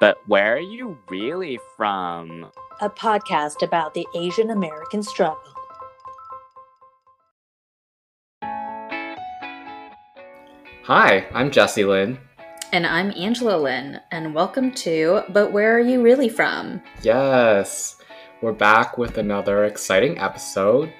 But where are you really from? A podcast about the Asian American struggle. Hi, I'm Jesse Lynn. And I'm Angela Lynn, and welcome to But Where Are You Really From? Yes, we're back with another exciting episode.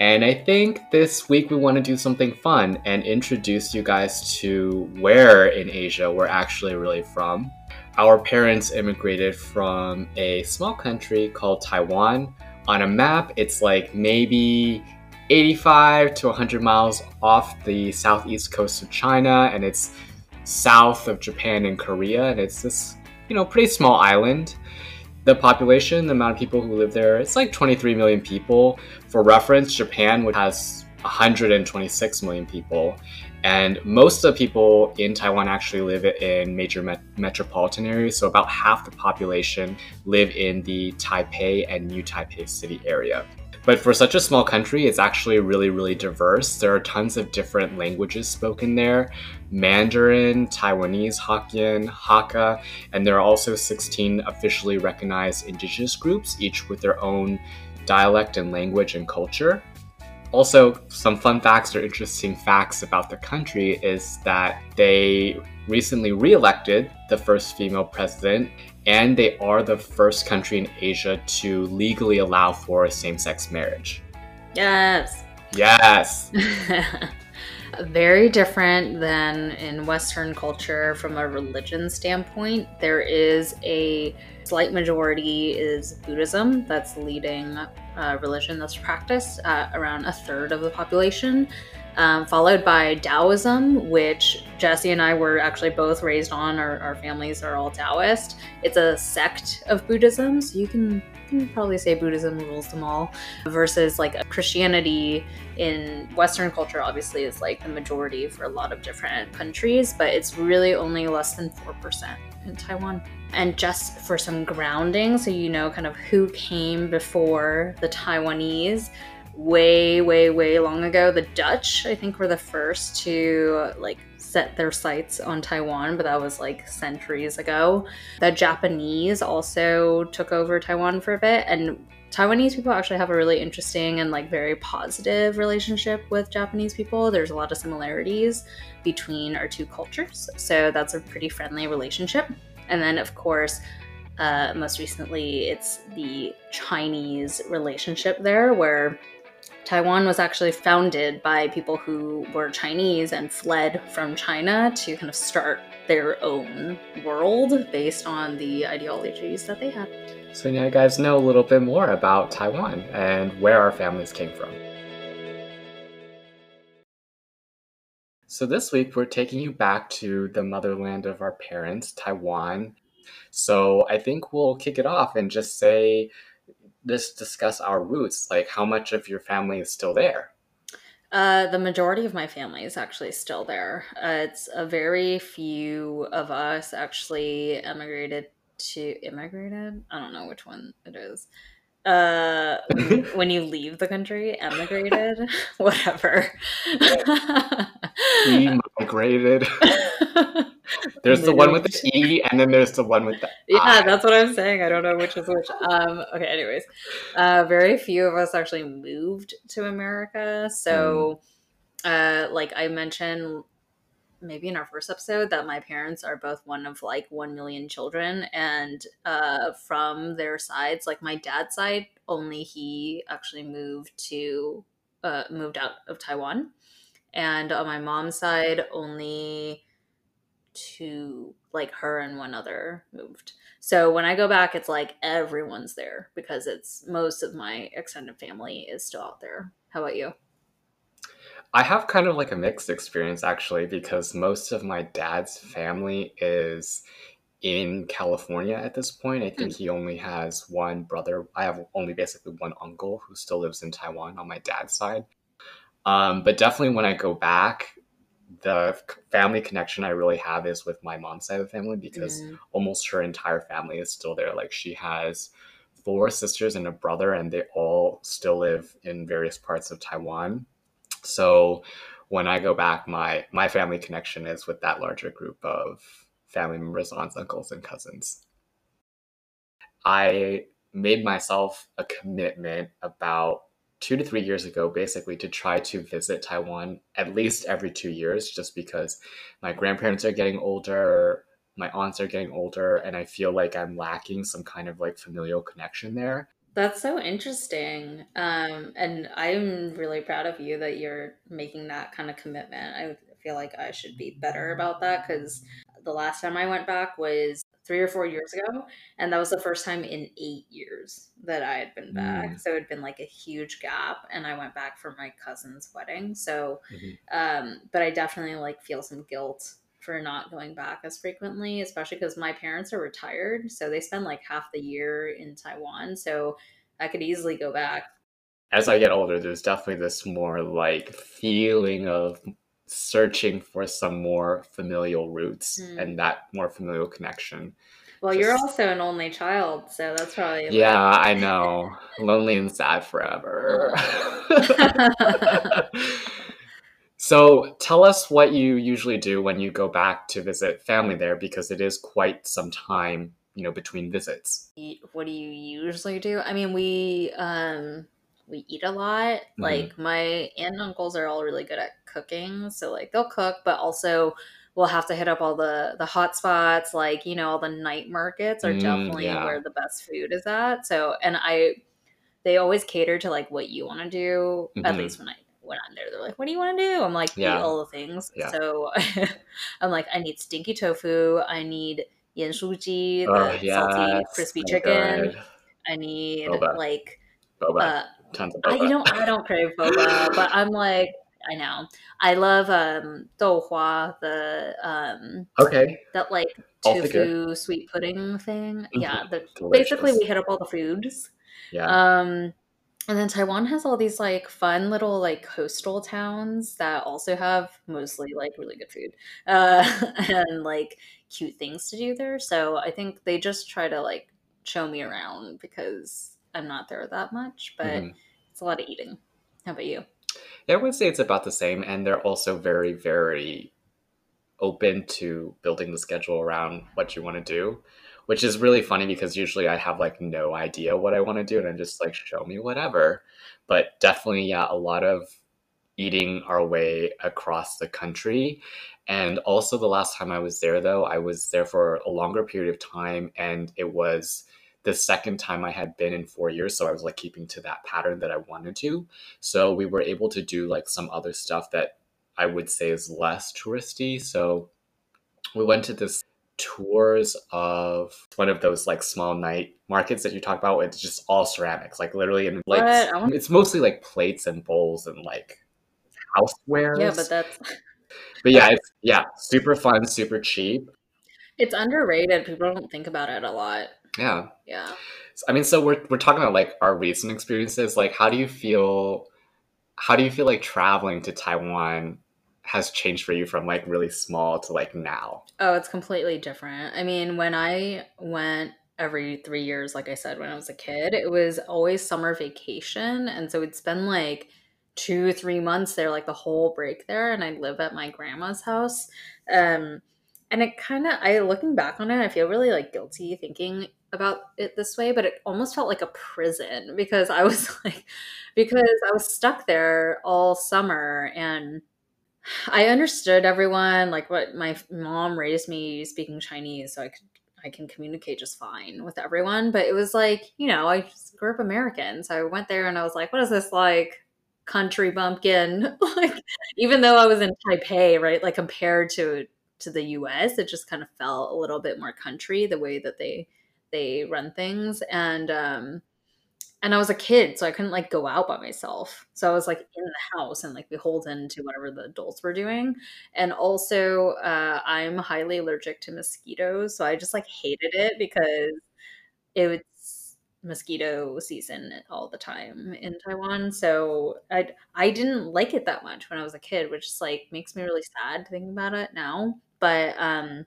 And I think this week we want to do something fun and introduce you guys to where in Asia we're actually really from. Our parents immigrated from a small country called Taiwan. On a map, it's like maybe 85 to 100 miles off the southeast coast of China, and it's south of Japan and Korea, and it's this, you know, pretty small island. The population, the amount of people who live there, it's like 23 million people. For reference, Japan has 126 million people, and most of the people in Taiwan actually live in major met- metropolitan areas. So about half the population live in the Taipei and New Taipei city area. But for such a small country, it's actually really, really diverse. There are tons of different languages spoken there Mandarin, Taiwanese, Hokkien, Hakka, and there are also 16 officially recognized indigenous groups, each with their own dialect and language and culture. Also, some fun facts or interesting facts about the country is that they recently re elected the first female president, and they are the first country in Asia to legally allow for same sex marriage. Yes. Yes. Very different than in Western culture from a religion standpoint. There is a slight majority is Buddhism that's leading uh, religion that's practiced uh, around a third of the population, um, followed by Taoism, which Jesse and I were actually both raised on. Our, our families are all Taoist. It's a sect of Buddhism, so you can, you can probably say Buddhism rules them all, versus like Christianity in Western culture, obviously, is like the majority for a lot of different countries, but it's really only less than 4% in Taiwan. And just for some grounding, so you know kind of who came before the Taiwanese, way, way, way long ago, the Dutch, I think, were the first to like set their sights on Taiwan, but that was like centuries ago. The Japanese also took over Taiwan for a bit, and Taiwanese people actually have a really interesting and like very positive relationship with Japanese people. There's a lot of similarities between our two cultures, so that's a pretty friendly relationship. And then, of course, uh, most recently, it's the Chinese relationship there, where Taiwan was actually founded by people who were Chinese and fled from China to kind of start their own world based on the ideologies that they had. So now you guys know a little bit more about Taiwan and where our families came from. So this week we're taking you back to the motherland of our parents, Taiwan. So I think we'll kick it off and just say just discuss our roots, like how much of your family is still there. Uh, the majority of my family is actually still there. Uh, it's a very few of us actually emigrated to immigrated. I don't know which one it is. Uh, when you leave the country, emigrated, whatever. Emigrated. there's the one with the E, and then there's the one with the yeah. I. That's what I'm saying. I don't know which is which. Um. Okay. Anyways, uh, very few of us actually moved to America. So, uh, like I mentioned maybe in our first episode that my parents are both one of like 1 million children and uh, from their sides like my dad's side only he actually moved to uh, moved out of taiwan. And on my mom's side only two like her and one other moved. So when i go back it's like everyone's there because it's most of my extended family is still out there. How about you I have kind of like a mixed experience actually because most of my dad's family is in California at this point. I think he only has one brother. I have only basically one uncle who still lives in Taiwan on my dad's side. Um, but definitely when I go back, the family connection I really have is with my mom's side of the family because Mm. almost her entire family is still there. Like she has four sisters and a brother, and they all still live in various parts of Taiwan. So when I go back, my my family connection is with that larger group of family members, aunts, uncles, and cousins. I made myself a commitment about two to three years ago, basically, to try to visit Taiwan at least every two years, just because my grandparents are getting older, my aunts are getting older, and I feel like I'm lacking some kind of like familial connection there. That's so interesting. Um, and I'm really proud of you that you're making that kind of commitment. I feel like I should be better about that because the last time I went back was three or four years ago. And that was the first time in eight years that I had been back. Mm. So it had been like a huge gap. And I went back for my cousin's wedding. So, Mhm. um, but I definitely like feel some guilt for not going back as frequently, especially because my parents are retired. So they spend like half the year in Taiwan. So I could easily go back. As I get older, there's definitely this more like feeling of searching for some more familial roots Mm. and that more familial connection. Well, you're also an only child. So that's probably. Yeah, I know. Lonely and sad forever. so, tell us what you usually do when you go back to visit family there because it is quite some time, you know, between visits. what do you usually do? I mean, we um we eat a lot. Mm-hmm. Like my aunt and uncles are all really good at cooking, so like they'll cook, but also we'll have to hit up all the the hot spots. Like you know, all the night markets are Mm, definitely yeah. where the best food is at. So, and I they always cater to like what you want to do. At Mhm. least when I when I'm there, they're like, "What do you want to do?" I'm like, Yeah. All the things." Yeah. So I'm like, I need stinky tofu. I need yen shuji, the Oh, salty crispy so chicken. good. I need Boba. like Boba. uh, Tons of I boba. don't I don't crave boba, but I'm like I know I love um douhua the um okay. that like tofu sweet pudding thing. Yeah, the, basically we hit up all the foods. Yeah. Um, and then Taiwan has all these like fun little like coastal towns that also have mostly like really good food uh, and like cute things to do there. So I think they just try to like show me around because I'm not there that much, but Mhm. it's a lot of eating. How about you? Yeah, I would say it's about the same, and they're also very, very open to building the schedule around what you want to do, which is really funny because usually I have like no idea what I want to do, and I'm just like, show me whatever. But definitely, yeah, a lot of eating our way across the country. And also, the last time I was there, though, I was there for a longer period of time, and it was the second time I had been in four years. So I was like keeping to that pattern that I wanted to. So we were able to do like some other stuff that I would say is less touristy. So we went to this tours of one of those like small night markets that you talk about. It's just all ceramics, like literally, and like? Want- it's mostly like plates and bowls and like housewares. Yeah, but that's but yeah, it's yeah, super fun, super cheap. it's underrated. People don't think about it a lot. Yeah. Yeah. I mean, so we're we're talking about like our recent experiences. Like, how do you feel? How do you feel like traveling to Taiwan has changed for you from like really small to like now? Oh, it's completely different. I mean, when I went every three years, like I said, when I was a kid, it was always summer vacation. And so we'd spend like two, three months there, like the whole break there. And I'd live at my grandma's house. Um, and it kind of, I looking back on it, I feel really like guilty thinking about it this way, but it almost felt like a prison because I was like, because I was stuck there all summer and I understood everyone, like what my mom raised me speaking Chinese, so I could I can communicate just fine with everyone. But it was like, you know, I grew up American, so I went there and I was like, what is this like country bumpkin? like, even though I was in Taipei, right? Like compared to to the U.S., it just kind of felt a little bit more country the way that they they run things, and um, and I was a kid, so I couldn't like go out by myself. So I was like in the house and like beholden to whatever the adults were doing. And also, uh, I'm highly allergic to mosquitoes, so I just like hated it because it was mosquito season all the time in Taiwan. So I I didn't like it that much when I was a kid, which like makes me really sad thinking about it now. But um,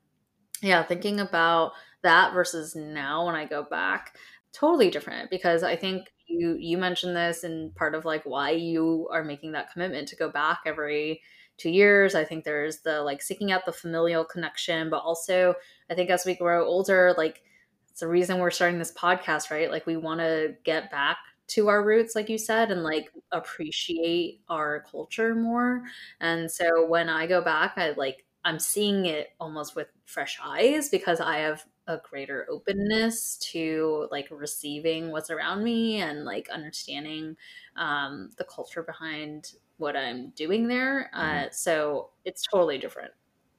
yeah, thinking about that versus now when I go back totally different because I think you you mentioned this and part of like why you are making that commitment to go back every two years. I think there's the like seeking out the familial connection, but also I think as we grow older, like it's the reason we're starting this podcast, right? Like we want to get back to our roots like you said and like appreciate our culture more and so when i go back i like i'm seeing it almost with fresh eyes because i have a greater openness to like receiving what's around me and like understanding um, the culture behind what i'm doing there uh, mm-hmm. so it's totally different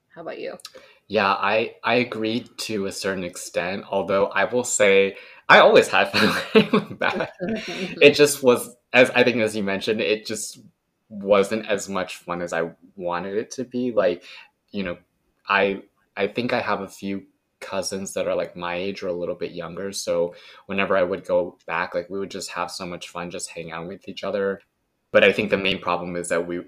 how about you yeah i i agree to a certain extent although i will say I always had fun back. it just was as I think as you mentioned, it just wasn't as much fun as I wanted it to be. Like, you know, I I think I have a few cousins that are like my age or a little bit younger. So whenever I would go back, like we would just have so much fun just hanging out with each other. But I think the main problem is that we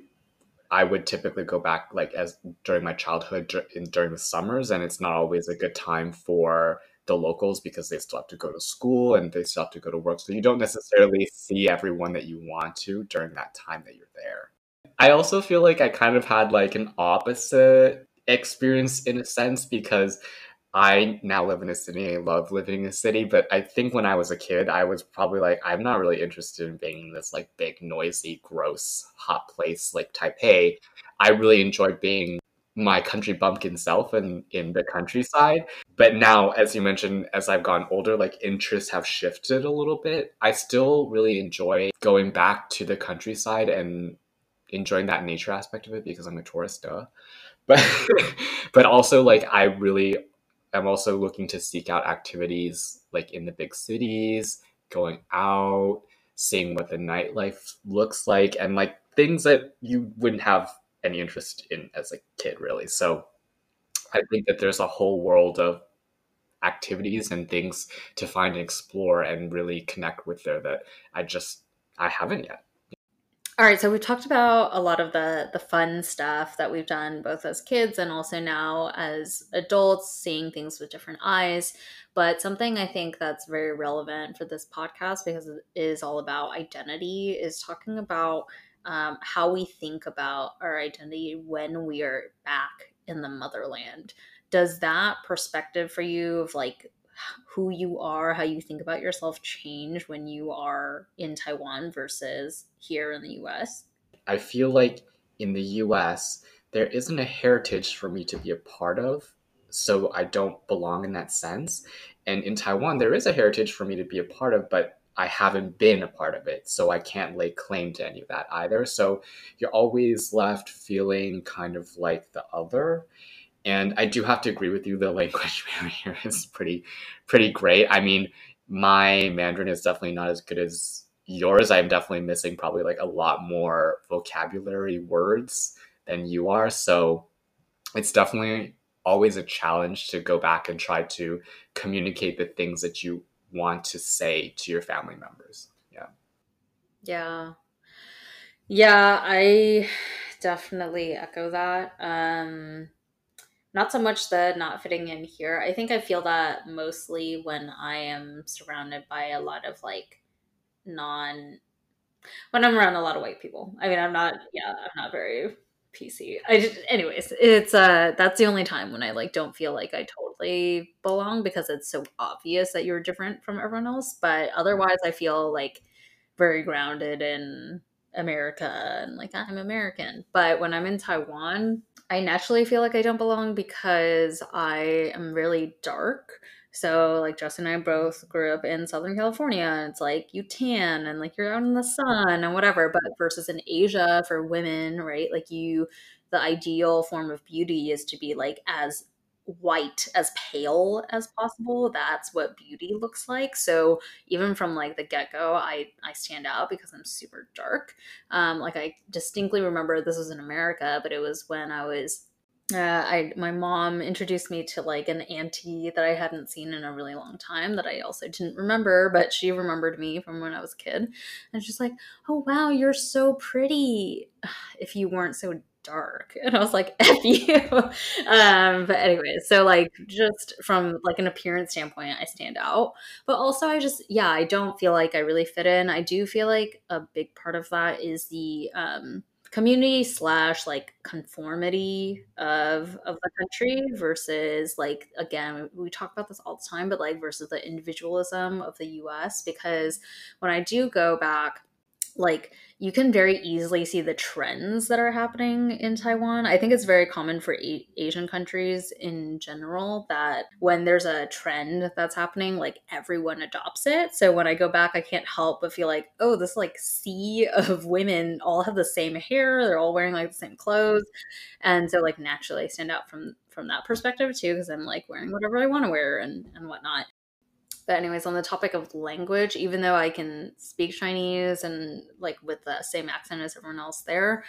I would typically go back like as during my childhood during the summers and it's not always a good time for the locals because they still have to go to school and they still have to go to work. So you don't necessarily see everyone that you want to during that time that you're there. I also feel like I kind of had like an opposite experience in a sense because I now live in a city. I love living in a city, but I think when I was a kid, I was probably like, I'm not really interested in being in this like big, noisy, gross, hot place like Taipei. I really enjoyed being my country bumpkin self and in the countryside. But now, as you mentioned, as I've gotten older, like interests have shifted a little bit. I still really enjoy going back to the countryside and enjoying that nature aspect of it because I'm a tourist, duh. But but also like I really am also looking to seek out activities like in the big cities, going out, seeing what the nightlife looks like, and like things that you wouldn't have any interest in as a kid, really. So I think that there's a whole world of activities and things to find and explore and really connect with there that I just I haven't yet. All right, so we've talked about a lot of the the fun stuff that we've done both as kids and also now as adults, seeing things with different eyes. But something I think that's very relevant for this podcast because it is all about identity is talking about um, how we think about our identity when we are back in the motherland. Does that perspective for you of like who you are, how you think about yourself change when you are in Taiwan versus here in the US? I feel like in the US, there isn't a heritage for me to be a part of, so I don't belong in that sense. And in Taiwan, there is a heritage for me to be a part of, but I haven't been a part of it, so I can't lay claim to any of that either. So you're always left feeling kind of like the other. And I do have to agree with you, the language barrier is pretty pretty great. I mean, my Mandarin is definitely not as good as yours. I'm definitely missing probably like a lot more vocabulary words than you are. So it's definitely always a challenge to go back and try to communicate the things that you want to say to your family members. Yeah. Yeah. Yeah, I definitely echo that. Um not so much the not fitting in here. I think I feel that mostly when I am surrounded by a lot of like non when I'm around a lot of white people. I mean, I'm not yeah, I'm not very PC. I just, anyways, it's uh that's the only time when I like don't feel like I totally belong because it's so obvious that you're different from everyone else. But otherwise, I feel like very grounded in America and like I'm American. But when I'm in Taiwan, I naturally feel like I don't belong because I am really dark so like Justin and I both grew up in Southern California. And it's like you tan and like you're out in the sun and whatever. But versus in Asia for women, right? Like you, the ideal form of beauty is to be like as white as pale as possible that's what beauty looks like. So even from like the get-go i i stand out because i'm super dark. Um like i distinctly remember this was in america but it was when i was uh, I my mom introduced me to like an auntie that I hadn't seen in a really long time that I also didn't remember, but she remembered me from when I was a kid, and she's like, "Oh wow, you're so pretty. If you weren't so dark," and I was like, "F you." um, but anyway, so like just from like an appearance standpoint, I stand out, but also I just yeah, I don't feel like I really fit in. I do feel like a big part of that is the um community slash like conformity of of the country versus like again we talk about this all the time but like versus the individualism of the US because when I do go back like you can very easily see the trends that are happening in Taiwan. I think it's very common for a- Asian countries in general that when there's a trend that's happening, like everyone adopts it. So when I go back, I can't help but feel like, oh, this like sea of women all have the same hair. They're all wearing like the same clothes, and so like naturally I stand out from from that perspective too because I'm like wearing whatever I want to wear and and whatnot. But anyways, on the topic of language, even though I can speak Chinese and like with the same accent as everyone else there,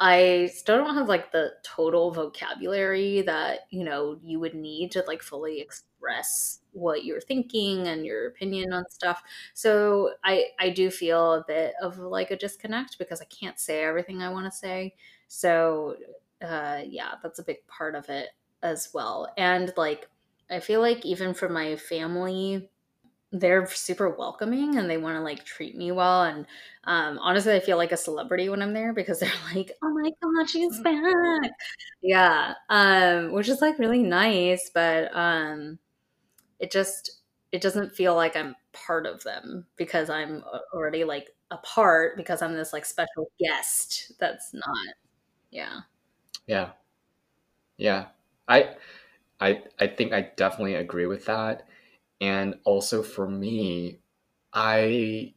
I still don't have like the total vocabulary that, you know, you would need to like fully express what you're thinking and your opinion on stuff. So I I do feel a bit of like a disconnect because I can't say everything I want to say. So uh yeah, that's a big part of it as well. And like I feel like even for my family, they're super welcoming and they want to like treat me well and um honestly i feel like a celebrity when i'm there because they're like oh my god she's back. Yeah um which is like really nice but um it just it doesn't feel like i'm part of them because i'm already like a part because i'm this like special guest that's not yeah. Yeah. Yeah. I i i think i definitely agree with that and also for me, I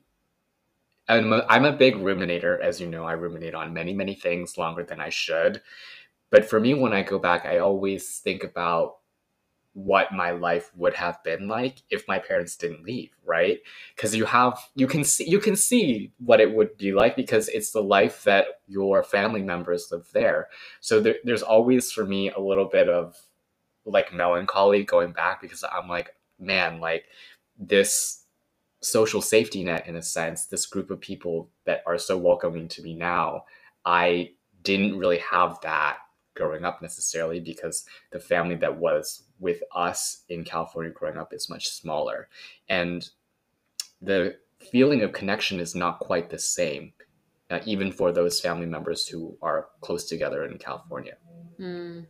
I'm a, I'm a big ruminator, as you know. I ruminate on many, many things longer than I should. But for me, when I go back, I always think about what my life would have been like if my parents didn't leave, right? Because you have you can see you can see what it would be like because it's the life that your family members live there. So there, there's always for me a little bit of like melancholy going back because I'm like, man, like this social safety net in a sense, this group of people that are so welcoming to me now, I didn't really have that growing up necessarily because the family that was with us in California growing up is much smaller. And the feeling of connection is not quite the same, uh, even for those family members who are close together in California. Mm.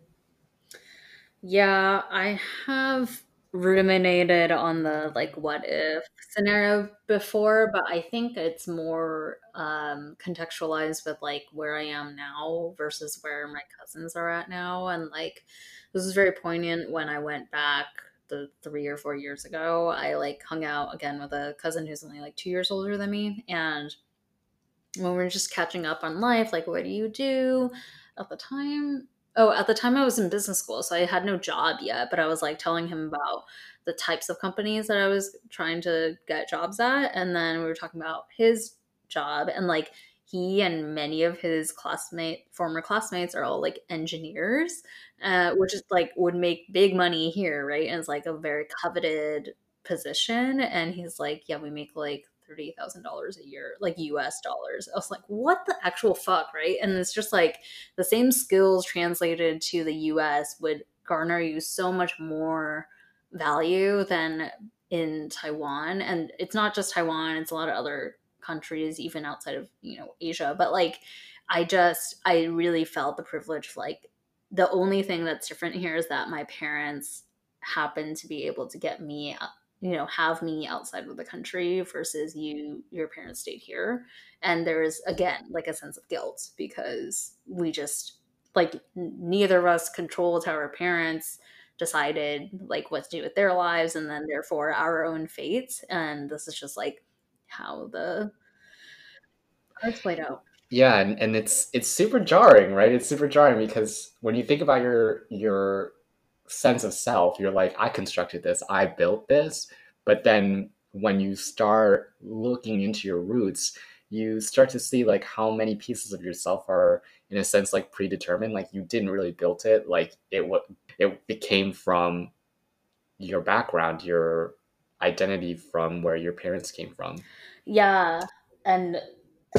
Yeah, I have ruminated on the like what if scenario before but i think it's more um contextualized with like where i am now versus where my cousins are at now and like this was very poignant when i went back the three or four years ago. I like hung out again with a cousin who's only like two years older than me and when we we're just catching up on life like what do you do at the time Oh, at the time I was in business school, so I had no job yet, but I was like telling him about the types of companies that I was trying to get jobs at. And then we were talking about his job and like he and many of his classmate former classmates are all like engineers, uh, which is like would make big money here, right? And it's like a very coveted position. And he's like, Yeah, we make like thirty thousand dollars a year, like US dollars. I was like, what the actual fuck, right? And it's just like the same skills translated to the US would garner you so much more value than in Taiwan. And it's not just Taiwan, it's a lot of other countries, even outside of, you know, Asia. But like I just I really felt the privilege like the only thing that's different here is that my parents happen to be able to get me you know have me outside of the country versus you your parents stayed here. And there's again like a sense of guilt because we just like neither of us controlled how our parents decided like what to do with their lives and then therefore our own fates. And this is just like how the cards played out. Yeah and, and it's it's super jarring right? It's super jarring because when you think about your your sense of self. You're like, I constructed this, I built this. But then when you start looking into your roots, you start to see like how many pieces of yourself are in a sense like predetermined like you didn't really build it like it what it became from your background your identity from where your parents came from yeah and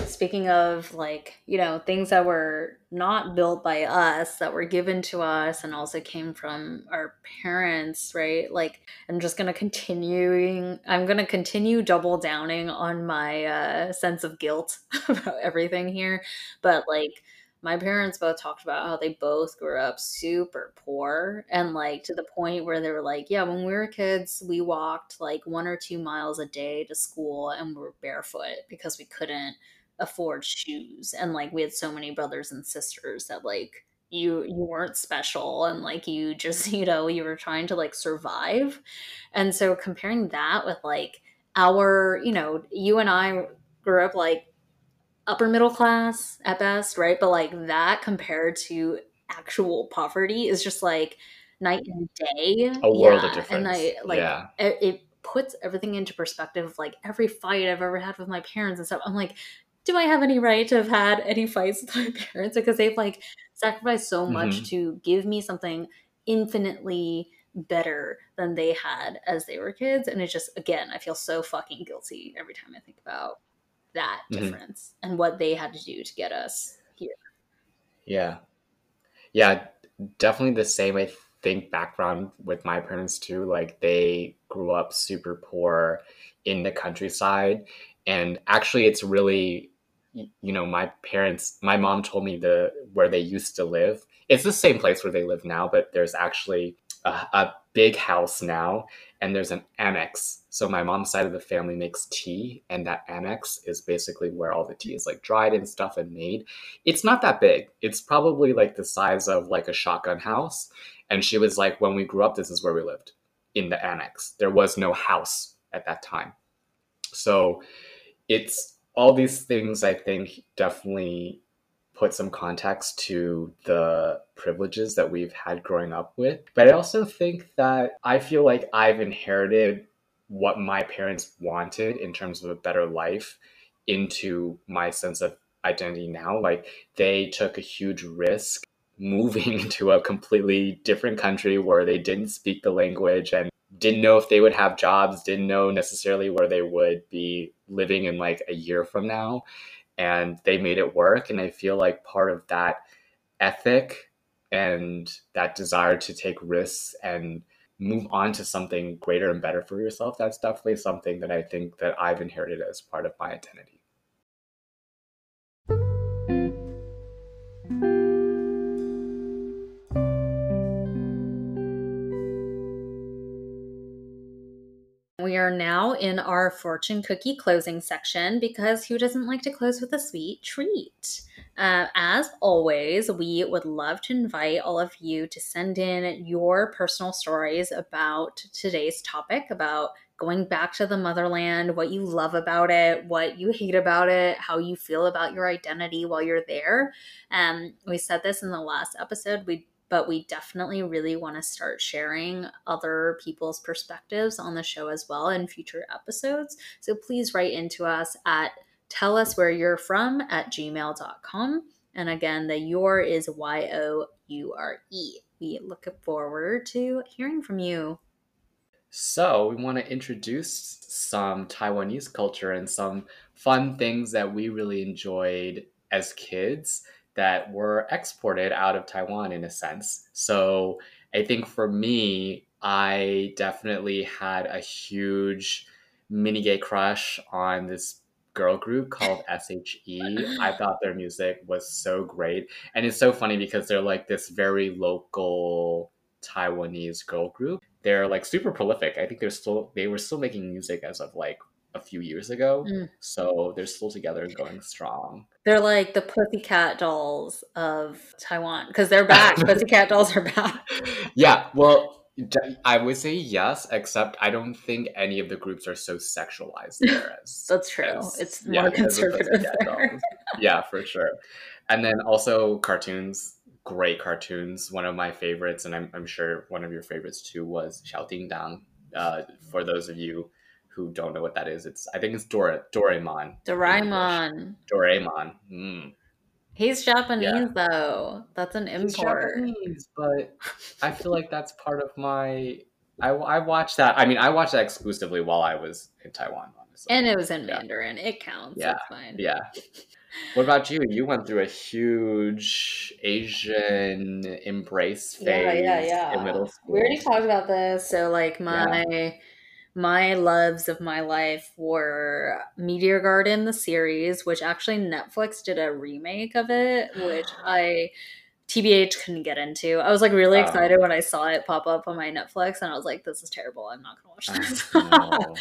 speaking of like you know things that were not built by us that were given to us and also came from our parents right? Like i'm just gonna continuing i'm gonna continue double downing on my uh, sense of guilt about everything here. But like my parents both talked about how they both grew up super poor and like to the point where they were like yeah when we were kids we walked like one or two miles a day to school and we were barefoot because we couldn't afford shoes and like we had so many brothers and sisters that like you you weren't special and like you just you know you were trying to like survive and so comparing that with like our you know you and i grew up like upper middle class at best right but like that compared to actual poverty is just like night and day A world yeah of difference. and i like yeah. it, it puts everything into perspective like every fight i've ever had with my parents and stuff i'm like do i have any right to have had any fights with my parents because they've like sacrificed so much Mhm. to give me something infinitely better than they had as they were kids and it just again i feel so fucking guilty every time i think about that Mhm. difference and what they had to do to get us here Yeah. Yeah, definitely the same. I think background with my parents too. Like they grew up super poor in the countryside. And actually it's really you know, my parents my mom told me the where they used to live. It's the same place where they live now, but there's actually a, a big house now and there's an annex. So my mom's side of the family makes tea and that annex is basically where all the tea is like dried and stuff and made it's not that big. It's probably like the size of like a shotgun house. And she was like, when we grew up, this is where we lived in the annex. There was no house at that time. So it's all these things I think definitely put some context to the privileges that we've had growing up with. But I also think that I feel like I've inherited what my parents wanted in terms of a better life into my sense of identity now. Like they took a huge risk moving to a completely different country where they didn't speak the language and didn't know if they would have jobs, didn't know necessarily where they would be living in like a year from now. And they made it work. And I feel like part of that ethic and that desire to take risks and move on to something greater and better for yourself, that's definitely something that I think that I've inherited as part of my identity. We are now in our fortune cookie closing section because who doesn't like to close with a sweet treat? Uh, as always, we would love to invite all of you to send in your personal stories about today's topic about going back to the motherland, what you love about it, what you hate about it, how you feel about your identity while you're there. Um, we said this in the last episode. We but we definitely really want to start sharing other people's perspectives on the show as well in future episodes. So please write into us at tell us where you're from at gmail.com. And again, the your is Y O U R E. We look forward to hearing from you. So, we want to introduce some Taiwanese culture and some fun things that we really enjoyed as kids that were exported out of Taiwan in a sense. So, I think for me, I definitely had a huge mini gay crush on this girl group called SHE. I thought their music was so great. And it's so funny because they're like this very local Taiwanese girl group. They're like super prolific. I think they're still they were still making music as of like a few years ago. Mm. So they're still together and going strong. They're like the pussycat dolls of Taiwan because they're back. pussycat dolls are back. yeah, well, I would say yes, except I don't think any of the groups are so sexualized there as That's true. as- It's yeah, more conservative there. Yeah, for sure. And then also cartoons, great cartoons. One of my favorites, and I'm, I'm sure one of your favorites too, was Xiao Ding Dang. Uh, for those of you who don't know what that is, it's I think it's Dora Doraemon. Doraemon. Doraemon. Mm. He's Japanese Yeah. though. That's an He's import. Japanese, but I feel like that's part of my I, I watched that. I mean, I watched that exclusively while I was in Taiwan, honestly. And it was in Yeah. Mandarin. It counts. Yeah. It's fine. yeah. What about you? You went through a huge Asian embrace phase Yeah, yeah, yeah. in middle school. We already talked about this. So like my my loves of my life were Meteor Garden the series, which actually Netflix did a remake of it, which I TBH couldn't get into. I was like really Oh. excited when I saw it pop up on my Netflix and I was like, this is terrible. I'm not gonna watch this. Oh,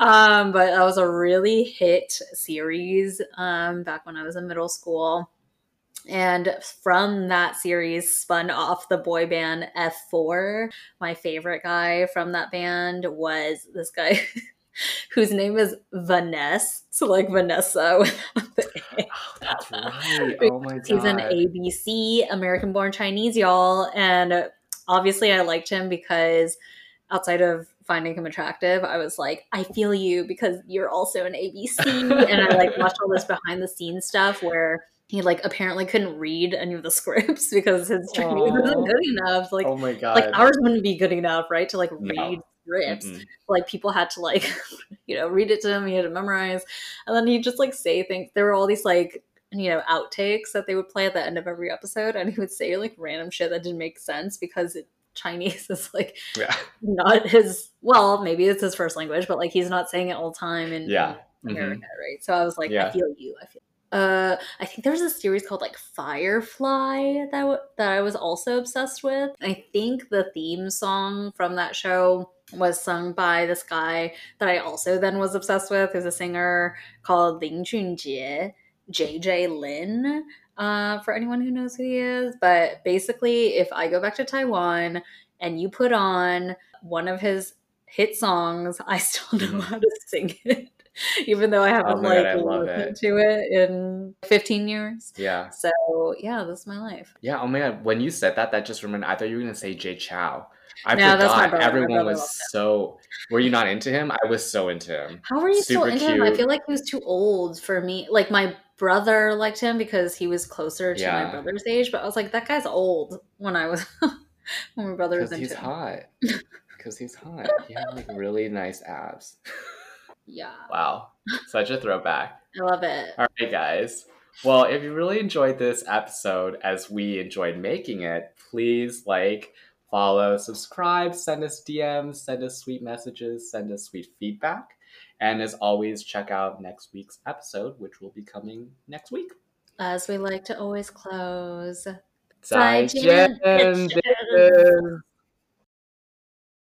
um, but that was a really hit series um, back when I was in middle school. And from that series spun off the boy band F4. My favorite guy from that band was this guy whose name is Vanness. So like Vanessa. Oh, that's right. Oh my god. He's an ABC, American born Chinese, y'all. And obviously, I liked him because outside of finding him attractive, I was like, I feel you because you're also an ABC. and I like watched all this behind the scenes stuff where he like apparently couldn't read any of the scripts because his Chinese Aw. wasn't good enough. Like, oh my god. like ours wouldn't be good enough, right? To like No. read scripts Mm-mm. like people had to like you know read it to him he had to memorize and then he'd just like say things there were all these like you know outtakes that they would play at the end of every episode and he would say like random shit that didn't make sense because it, chinese is like Yeah. not his well maybe it's his first language but like he's not saying it all the time And Yeah. in Mhm. Right so i was like i feel you i feel uh, I think there's a series called like Firefly that w- that I was also obsessed with. I think the theme song from that show was sung by this guy that I also then was obsessed with, who's a singer called Lin Junjie, JJ Lin. Uh, for anyone who knows who he is, but basically, if I go back to Taiwan and you put on one of his hit songs, I still know Mhm. how to sing it, even though I oh haven't Oh my God, like I listened it. to it in 15 years. Yeah. So yeah, this is my life. Yeah. Oh my god. When you said that, that just reminded. I thought you were gonna say Jay Chou. I No, forgot. brother. Everyone was so. Were you not into him? I was so into him. How were you still Super into him? I feel like he was too old for me. Like my brother liked him because he was closer to Yeah. my brother's age, but I was like, that guy's old when I was when my brother was Because into he's him. hot. Because he's hot. He had like really nice abs. Yeah, Wow. Such a throwback. I love it. All right, guys. Well, if you really enjoyed this episode as we enjoyed making it, please like, follow, subscribe, send us DMs, send us sweet messages, send us sweet feedback. And as always, check out next week's episode, which will be coming next week. As we like to always close. 再见.